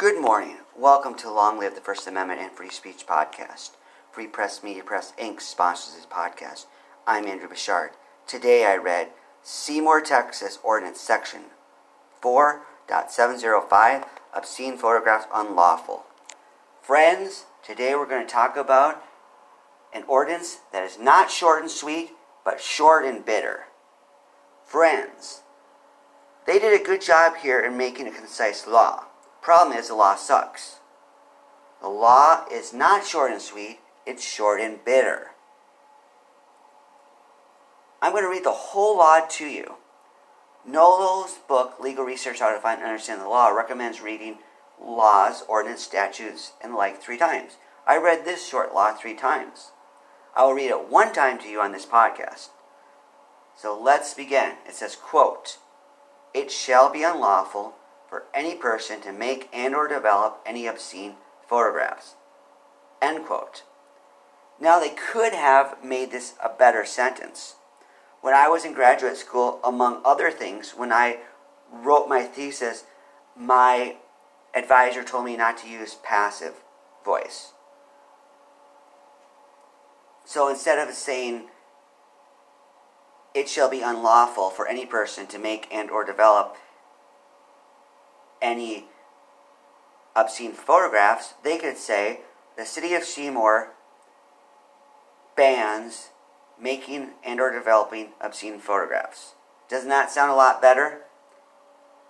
Good morning. Welcome to Long Live the First Amendment and Free Speech podcast. Free Press Media Press Inc. sponsors this podcast. I'm Andrew Bouchard. Today I read Seymour, Texas Ordinance Section 4.705 Obscene Photographs Unlawful. Friends, today we're going to talk about an ordinance that is not short and sweet, but short and bitter. Friends, they did a good job here in making a concise law. Problem is, the law sucks. The law is not short and sweet, it's short and bitter. I'm going to read the whole law to you. Nolo's book, Legal Research How to Find and Understand the Law, recommends reading laws, ordinance, statutes, and the like three times. I read this short law three times. I will read it one time to you on this podcast. So let's begin. It says, quote, It shall be unlawful for any person to make and or develop any obscene photographs. End quote. Now they could have made this a better sentence. When I was in graduate school, among other things, when I wrote my thesis, my advisor told me not to use passive voice. So instead of saying, it shall be unlawful for any person to make and or develop any obscene photographs, they could say the city of Seymour bans making and or developing obscene photographs. Doesn't that sound a lot better?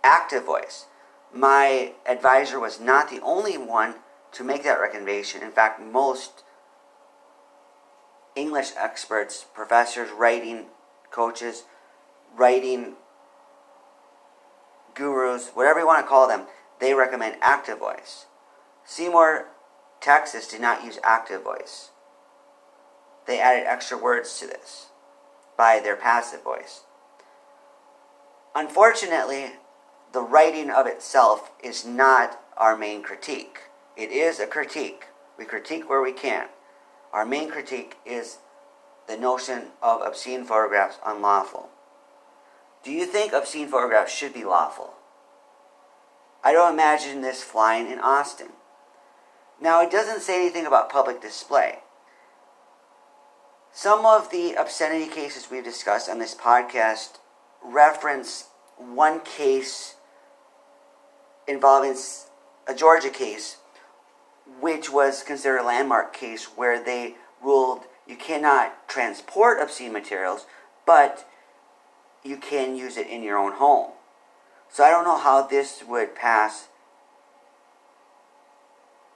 Active voice. My advisor was not the only one to make that recommendation. In fact, most English experts, professors, writing coaches, writing gurus, whatever you want to call them, they recommend active voice. Seymour, Texas did not use active voice. They added extra words to this by their passive voice. Unfortunately, the writing of itself is not our main critique. It is a critique. We critique where we can. Our main critique is the notion of obscene photographs unlawful. Do you think obscene photographs should be lawful? I don't imagine this flying in Austin. Now, it doesn't say anything about public display. Some of the obscenity cases we've discussed on this podcast reference one case involving a Georgia case, which was considered a landmark case where they ruled you cannot transport obscene materials, but you can use it in your own home. So I don't know how this would pass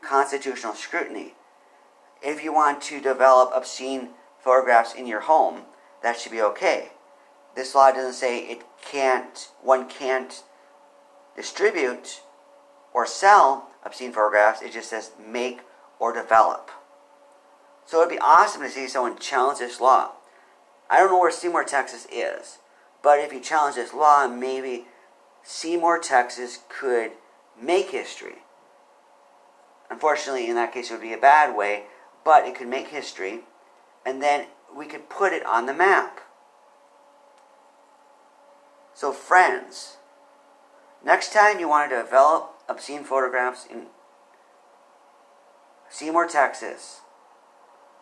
constitutional scrutiny. If you want to develop obscene photographs in your home, that should be okay. This law doesn't say it can't, one can't distribute or sell obscene photographs. It just says make or develop. So it'd be awesome to see someone challenge this law. I don't know where Seymour, Texas is, but if you challenge this law, maybe Seymour, Texas could make history. Unfortunately, in that case, it would be a bad way, but it could make history, and then we could put it on the map. So, friends, next time you want to develop obscene photographs in Seymour, Texas,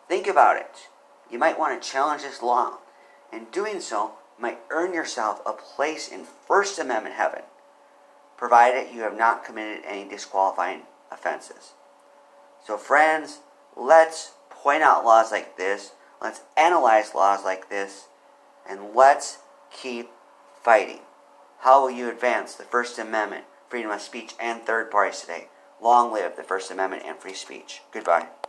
think about it. You might want to challenge this law. In doing so, might earn yourself a place in First Amendment heaven, provided you have not committed any disqualifying offenses. So, friends, let's point out laws like this, let's analyze laws like this, and let's keep fighting. How will you advance the First Amendment, freedom of speech, and third parties today? Long live the First Amendment and free speech. Goodbye.